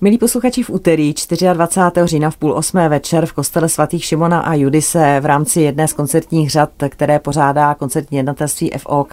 Milí posluchači, v úterý 24. října v půl osmé večer v kostele svatých Šimona a Judy se v rámci jedné z koncertních řad, které pořádá koncertní jednatelství FOK,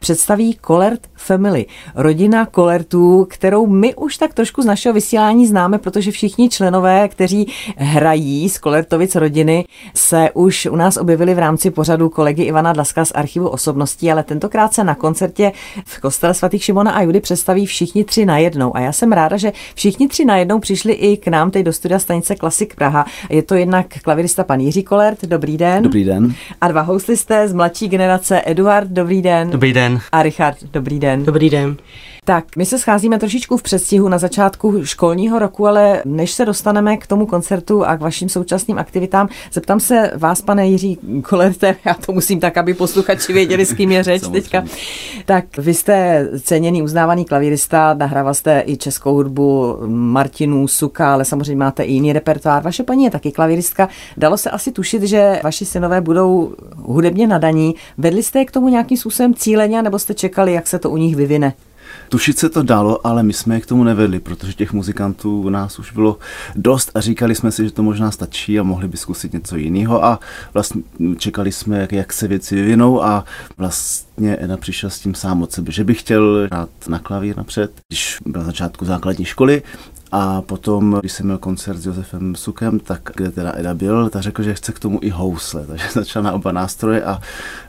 představí Kolert Family, rodina Kolertů, kterou my už tak trošku z našeho vysílání známe, protože všichni členové, kteří hrají z Kolertovic rodiny, se už u nás objevili v rámci pořadu kolegy Ivana Dlaska z archivu osobností, ale tentokrát se na koncertě v kostele svatých Šimona a Judy představí všichni tři najednou. A já jsem ráda, že všichni tři najednou přišli i k nám teď do studia stanice Klasik Praha. Je to jednak klavirista pan Jiří Kolert, dobrý den. Dobrý den. A dva houslisté z mladší generace, Eduard, dobrý den. Dobrý den den. A Richard, dobrý den. Dobrý den. Tak, my se scházíme trošičku v předstihu na začátku školního roku, ale než se dostaneme k tomu koncertu a k vašim současným aktivitám, zeptám se vás, pane Jiří Kolerte, já to musím tak, aby posluchači věděli, s kým je řeč teďka. Tak vy jste ceněný, uznávaný klavírista, nahrával jste i českou hudbu Martinu, Suka, ale samozřejmě máte i jiný repertoár. Vaše paní je taky klavíristka. Dalo se asi tušit, že vaši synové budou hudebně nadaní. Vedli jste je k tomu nějakým způsobem cíleně, nebo jste čekali, jak se to u nich vyvine? Tušit se to dalo, ale my jsme je k tomu nevedli, protože těch muzikantů u nás už bylo dost a říkali jsme si, že to možná stačí a mohli by zkusit něco jiného a vlastně čekali jsme, jak, se věci vyvinou a vlastně Eda přišel s tím sám od sebe, že by chtěl hrát na klavír napřed, když byl na začátku základní školy a potom, když jsem měl koncert s Josefem Sukem, tak kde teda Eda byl, tak řekl, že chce k tomu i housle. Takže začal na oba nástroje a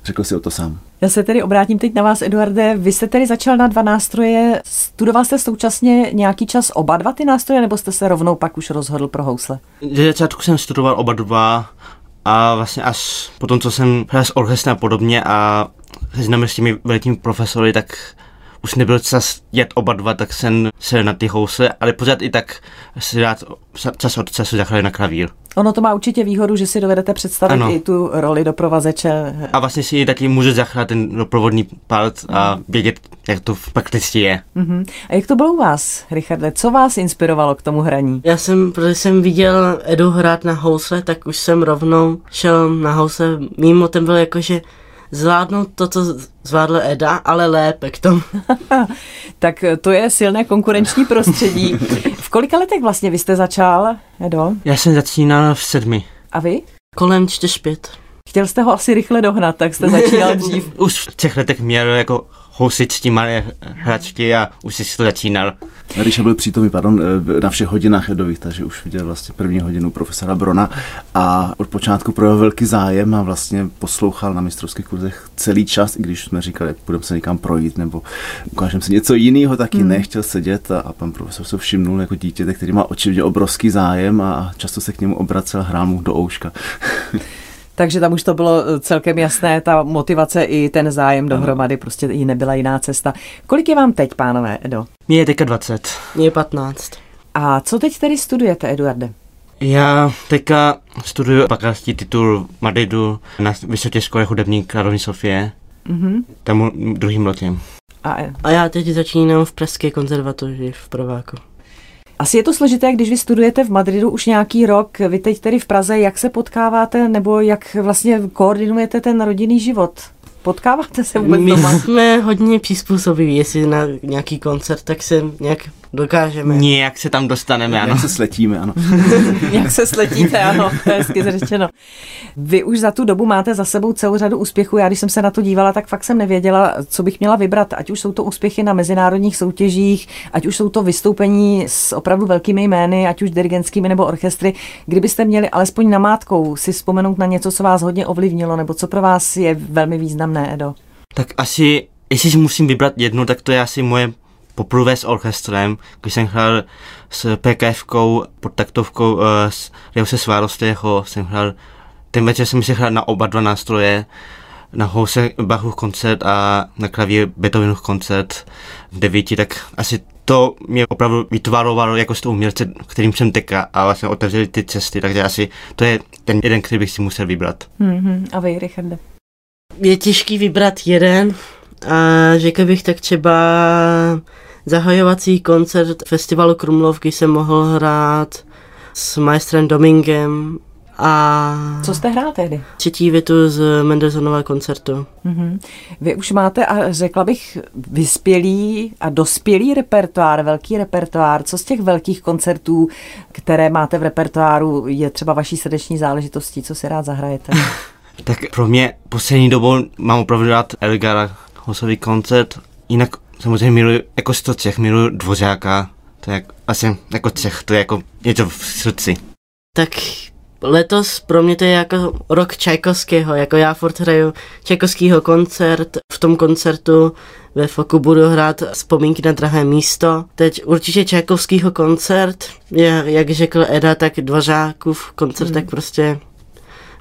řekl si o to sám. Já se tedy obrátím teď na vás, Eduarde. Vy jste tedy začal na dva nástroje. Studoval jste současně nějaký čas oba dva ty nástroje, nebo jste se rovnou pak už rozhodl pro housle? Ze začátku jsem studoval oba dva a vlastně až potom, co jsem hrál s orchestrem a podobně a seznamil s těmi velikými profesory, tak už nebyl čas jet oba dva, tak jsem se na ty housle, ale pořád i tak si dát čas od času zachránit na klavír. Ono to má určitě výhodu, že si dovedete představit ano. i tu roli doprovazeče. A vlastně si taky může zachránit ten doprovodný palc a vědět, jak to v prakticky je. Uh-huh. A jak to bylo u vás, Richarde? Co vás inspirovalo k tomu hraní? Já jsem, protože jsem viděl Edu hrát na housle, tak už jsem rovnou šel na housle. Mým motem byl jako, že zvládnout to, co zvládl Eda, ale lépe k tomu. tak to je silné konkurenční prostředí. v kolika letech vlastně vy jste začal, Edo? Já jsem začínal v sedmi. A vy? Kolem čtyř pět. Chtěl jste ho asi rychle dohnat, tak jste začínal dřív. Už v těch letech měl jako housit s tím malé hračky a už si to začínal. Ríša byl přítomný, pardon, eh, na všech hodinách jedových, takže už viděl vlastně první hodinu profesora Brona a od počátku projevil velký zájem a vlastně poslouchal na mistrovských kurzech celý čas, i když jsme říkali, budeme se někam projít nebo ukážeme si něco jiného, taky hmm. nechtěl sedět a, a pan profesor se všimnul jako dítě, který má očividně obrovský zájem a často se k němu obracel, hrál mu do ouška. Takže tam už to bylo eh, celkem jasné, ta motivace i ten zájem dohromady, prostě i nebyla jiná cesta. Kolik je vám teď, pánové, Edo? Mně je teďka 20. Mně je 15. A co teď tedy studujete, Eduarde? Já teďka studuju bakalářský titul v Madridu na Vysoké škole hudební Královny Sofie. Mm-hmm. Tam druhým rokem. A, a já teď začínám v Pražské konzervatoři v Prováku. Asi je to složité, když vy studujete v Madridu už nějaký rok, vy teď tedy v Praze, jak se potkáváte nebo jak vlastně koordinujete ten rodinný život? Potkáváte se vůbec My doma? jsme hodně přizpůsobiví, jestli na nějaký koncert, tak se nějak dokážeme. Nějak se tam dostaneme, ano. Jak se sletíme, ano. Jak se sletíte, ano, to je hezky řečeno. Vy už za tu dobu máte za sebou celou řadu úspěchů. Já když jsem se na to dívala, tak fakt jsem nevěděla, co bych měla vybrat. Ať už jsou to úspěchy na mezinárodních soutěžích, ať už jsou to vystoupení s opravdu velkými jmény, ať už dirigentskými nebo orchestry. Kdybyste měli alespoň namátkou si vzpomenout na něco, co vás hodně ovlivnilo, nebo co pro vás je velmi významné, Edo? Tak asi, jestli si musím vybrat jednu, tak to je asi moje poprvé s orchestrem, když jsem hrál s PKFkou pod taktovkou uh, s Reuse Svárostého, jsem hrál, ten večer jsem si hrál na oba dva nástroje, na house Bachův koncert a na klavír Beethovenův koncert v devíti, tak asi to mě opravdu vytvarovalo jako z toho umělce, kterým jsem teka a vlastně otevřeli ty cesty, takže asi to je ten jeden, který bych si musel vybrat. Mm-hmm. A vy, Richarde? Je těžký vybrat jeden a řekl bych tak třeba zahajovací koncert festivalu Krumlov, kdy jsem mohl hrát s majstrem Domingem A Co jste hrál tehdy? třetí větu z Mendelssohnova koncertu. Mhm. Vy už máte, a řekla bych, vyspělý a dospělý repertoár, velký repertoár. Co z těch velkých koncertů, které máte v repertoáru, je třeba vaší srdeční záležitostí? Co si rád zahrajete? Tak pro mě poslední dobou mám opravdu rád Elgara Hosový koncert. Jinak samozřejmě miluji, jako z toho Čech, miluji Dvořáka. To je jak, asi jako Čech, to je jako něco v srdci. Tak letos pro mě to je jako rok Čajkovského, jako já furt hraju Čajkovskýho koncert, v tom koncertu ve Foku budu hrát vzpomínky na drahé místo. Teď určitě Čajkovskýho koncert, je, jak řekl Eda, tak Dvořákův koncert, mm. tak prostě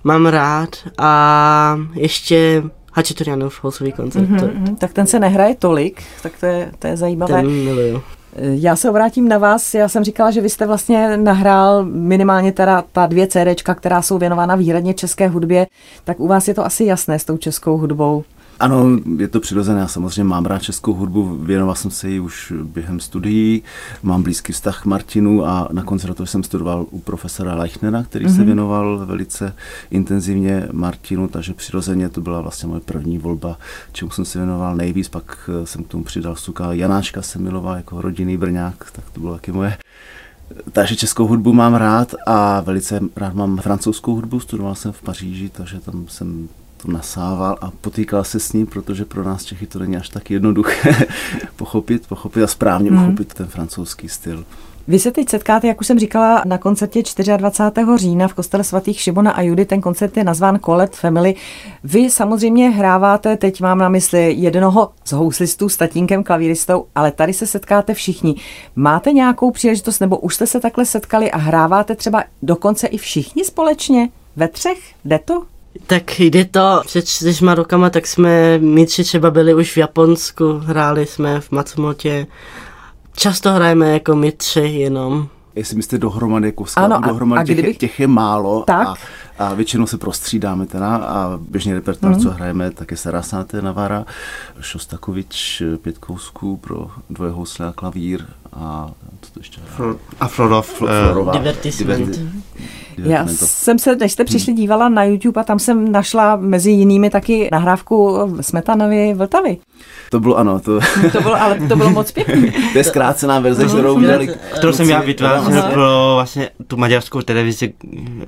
mám rád a ještě Hačeturianův housový koncert, mm-hmm. to, Mhm, tak ten se nehraje tolik, tak to je, to je zajímavé. ten miluju. Já se obrátím na vás. Já jsem říkala, že vy jste vlastně nahrál minimálně teda ta dvě CDčka, která jsou věnována výhradně české hudbě. Tak u vás je to asi jasné s tou českou hudbou. Ano, je to přirozené. Já samozřejmě mám rád českou hudbu, věnoval jsem se jí už během studií, mám blízký vztah k Martinu a na konzervatoři jsem studoval u profesora Leichnera, který mm-hmm. se věnoval velice intenzivně Martinu, takže přirozeně to byla vlastně moje první volba, čemu jsem se věnoval nejvíc, pak jsem k tomu přidal suka. Janáčka jsem miloval jako rodinný Brňák, tak to bylo taky moje takže českou hudbu mám rád a velice rád mám francouzskou hudbu, studoval jsem v Paříži, takže tam jsem to nasával a potýkal se s ním, protože pro nás Čechy to není až tak jednoduché pochopit, pochopit a správně Mhm. uchopit ten francouzský styl. Vy se teď setkáte, jak už jsem říkala, na koncertě 24. října v kostele svatých Šimona a Judy. Ten koncert je nazván Colette Family. Vy samozřejmě hráváte, teď mám na mysli jednoho z houslistů s tatínkem klavíristou, ale tady se setkáte všichni. Máte nějakou příležitost, nebo už jste se takhle setkali a hráváte třeba dokonce i všichni společně? Ve třech? Jde to? Tak jde to, před čtyřma rokama, tak jsme, my tři třeba byli už v Japonsku, hráli jsme v Matsumotě. Často hrajeme jako my tři jenom. Jestli myslíte dohromady, jako Ano, skladbu a- dohromady, a těch, kdybych- těch je málo Tak. a, a většinou se prostřídáme teda a běžný repertoár, Mhm. co hrajeme, tak je Sarasáte Navara, Šostakovič, pět kousků pro dvoje housle a klavír a co to ještě hraje? A Florov, Flo- eh, Florová. Diverti- Já divertimento. jsem se, než jste přišli, dívala na YouTube a tam jsem našla mezi jinými taky nahrávku Smetanovy Vltavy. To bylo ano, to, To bylo, ale to bylo moc pěkný. to je zkrácená verze, kterou udělali. kterou jsem já vytvářel pro vlastně tu maďarskou televizi,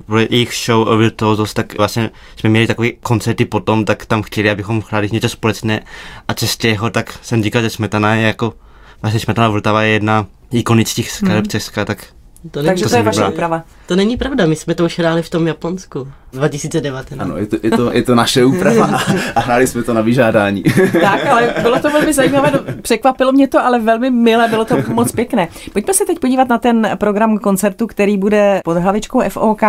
pro jejich show o Virtuosos, tak vlastně jsme měli takové koncerty potom, tak tam chtěli, abychom hráli něco společné a českého, tak jsem říkal, že Smetana je jako, vlastně Smetana Vltava je jedna ikonických skladeb Česka, tak To není, Takže To to je vaše úprava. to není pravda, my jsme to už hráli v tom Japonsku. 2019. Ano, je to, je, to, je to naše úprava a, a hráli jsme to na vyžádání. Tak, ale bylo to velmi zajímavé, překvapilo mě to, ale velmi milé, bylo to moc pěkné. Pojďme se teď podívat na ten program koncertu, který bude pod hlavičkou FOK.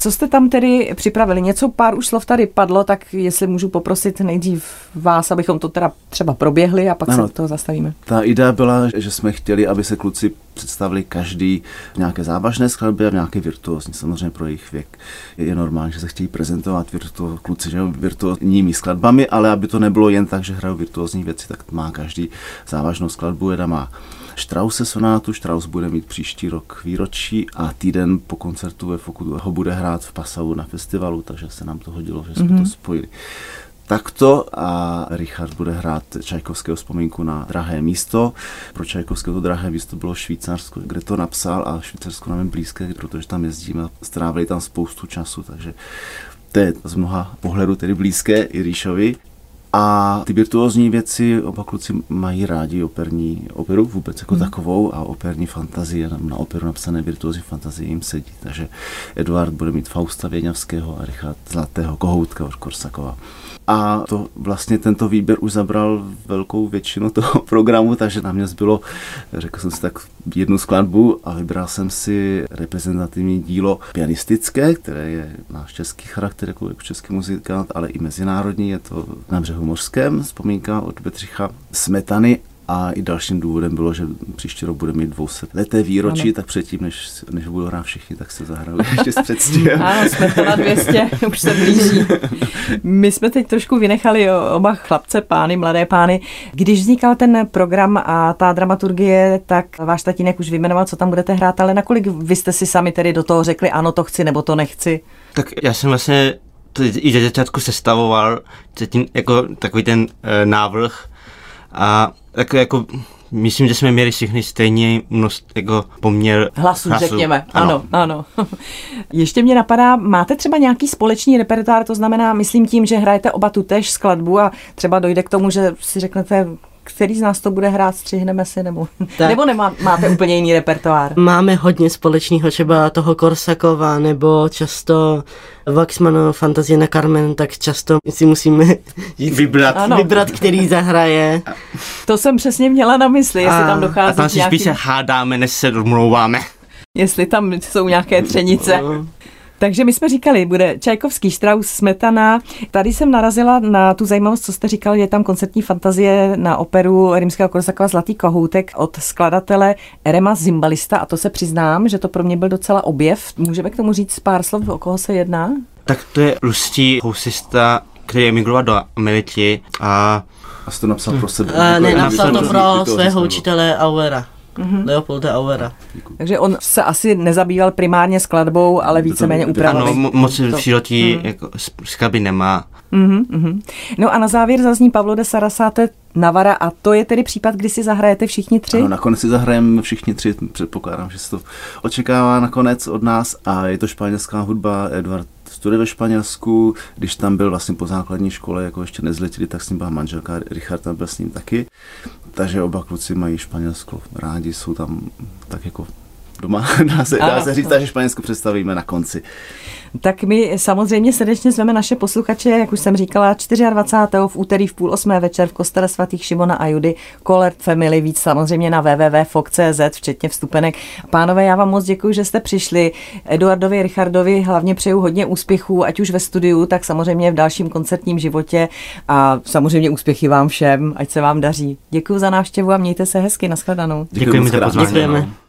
Co jste tam tedy připravili? Něco, pár už slov tady padlo, tak jestli můžu poprosit nejdřív vás, abychom to teda třeba proběhli a pak Ano. se toho zastavíme. Ta idea byla, že jsme chtěli, aby se kluci představili každý v nějaké závažné skladbě a v nějaké virtuózní. Samozřejmě pro jejich věk je normální, že se chtějí prezentovat virtuó, kluci že virtuózními skladbami, ale aby to nebylo jen tak, že hrajou virtuózní věci, tak má každý závažnou skladbu. Jedna má Strause sonátu, Strauss bude mít příští rok výročí a týden po koncertu ve Foku ho bude hrát v Passau na festivalu, takže se nám to hodilo, že jsme mm-hmm. to spojili takto a Richard bude hrát Čajkovského vzpomínku na drahé místo. Pro Čajkovského to drahé místo bylo Švýcarsko, kde to napsal a Švýcarsko nám je blízké, protože tam jezdíme a strávili tam spoustu času, takže to je z mnoha pohledů tedy blízké i Ríšovi. A ty virtuózní věci oba kluci mají rádi operní operu vůbec jako hmm. takovou a operní fantazie, na, operu napsané virtuózní fantazie jim sedí. Takže Eduard bude mít Fausta Věňavského a Richard Zlatého Kohoutka od Korsakova. A to vlastně tento výběr už zabral velkou většinu toho programu, takže na mě zbylo, řekl jsem si tak jednu skladbu a vybral jsem si reprezentativní dílo pianistické, které je náš český charakter, jako, jako český muzikant, ale i mezinárodní, je to na břehu mořském, vzpomínka od Bedřicha Smetany A i dalším důvodem bylo, že příští rok bude mít 200 leté výročí, ano. tak předtím, než, než budou hrát všichni, tak se zahrali ještě s předstihem. ano, jsme to na 200, už se blíží. My jsme teď trošku vynechali oba chlapce, pány, mladé pány. Když vznikal ten program a ta dramaturgie, tak váš tatínek už vyjmenoval, co tam budete hrát, ale nakolik vy jste si sami tedy do toho řekli, ano, to chci nebo to nechci? Tak já jsem vlastně i ze začátku sestavoval tím, jako takový ten e, návrh a jako, jako myslím, že jsme měli všichni stejně množství jako poměr hlasů, hlasu. řekněme. Ano, ano. ano. Ještě mě napadá, máte třeba nějaký společný repertoár, to znamená, myslím tím, že hrajete oba tu tež skladbu a třeba dojde k tomu, že si řeknete, který z nás to bude hrát, střihneme si, nebo, tak. nebo nemá, máte úplně jiný repertoár? Máme hodně společného, třeba toho Korsakova, nebo často Waxmano Fantazie na Carmen, tak často si musíme vybrat, ano. vybrat, který zahraje. To jsem přesně měla na mysli, jestli a, tam dochází A tam si nějaký... spíše hádáme, než se domlouváme. Jestli tam jsou nějaké třenice. Takže my jsme říkali, bude Čajkovský, Strauss, Smetana. Tady jsem narazila na tu zajímavost, co jste říkal, je tam koncertní fantazie na operu Rimského Korsakova Zlatý kohoutek od skladatele Erema Zimbalista a to se přiznám, že to pro mě byl docela objev. Můžeme k tomu říct pár slov, o koho se jedná? Tak to je ruský housista, který emigroval do Ameriky a a jsi to napsal pro sebe? Uh, ne, napsal to pro svého učitele Auera mm-hmm. Leopolda Auera. Takže on se asi nezabýval primárně skladbou, ale víceméně úpravou. Ano, mo- moc v přírodí mm. jako skladby nemá. Mm-hmm. No a na závěr zazní Pavlo de Sarasate Navara a to je tedy případ, kdy si zahrajete všichni tři? Ano, nakonec si zahrajeme všichni tři, předpokládám, že se to očekává nakonec od nás a je to španělská hudba, Eduard studuje ve Španělsku, když tam byl vlastně po základní škole, jako ještě nezletili, tak s ním byla manželka, Richard tam byl s ním taky. Takže oba kluci mají Španělsko rádi, jsou tam tak jako doma, dá se, dá se říct, že Španělsko představíme na konci. Tak my samozřejmě srdečně zveme naše posluchače, jak už jsem říkala, 24. v úterý v půl osmé večer v kostele svatých Šimona a Judy, Colert Family, víc samozřejmě na www.fok.cz, včetně vstupenek. Pánové, já vám moc děkuji, že jste přišli. Eduardovi, Richardovi hlavně přeju hodně úspěchů, ať už ve studiu, tak samozřejmě v dalším koncertním životě a samozřejmě úspěchy vám všem, ať se vám daří. Děkuji za návštěvu a mějte se hezky, nashledanou. Děkujeme za pozvání.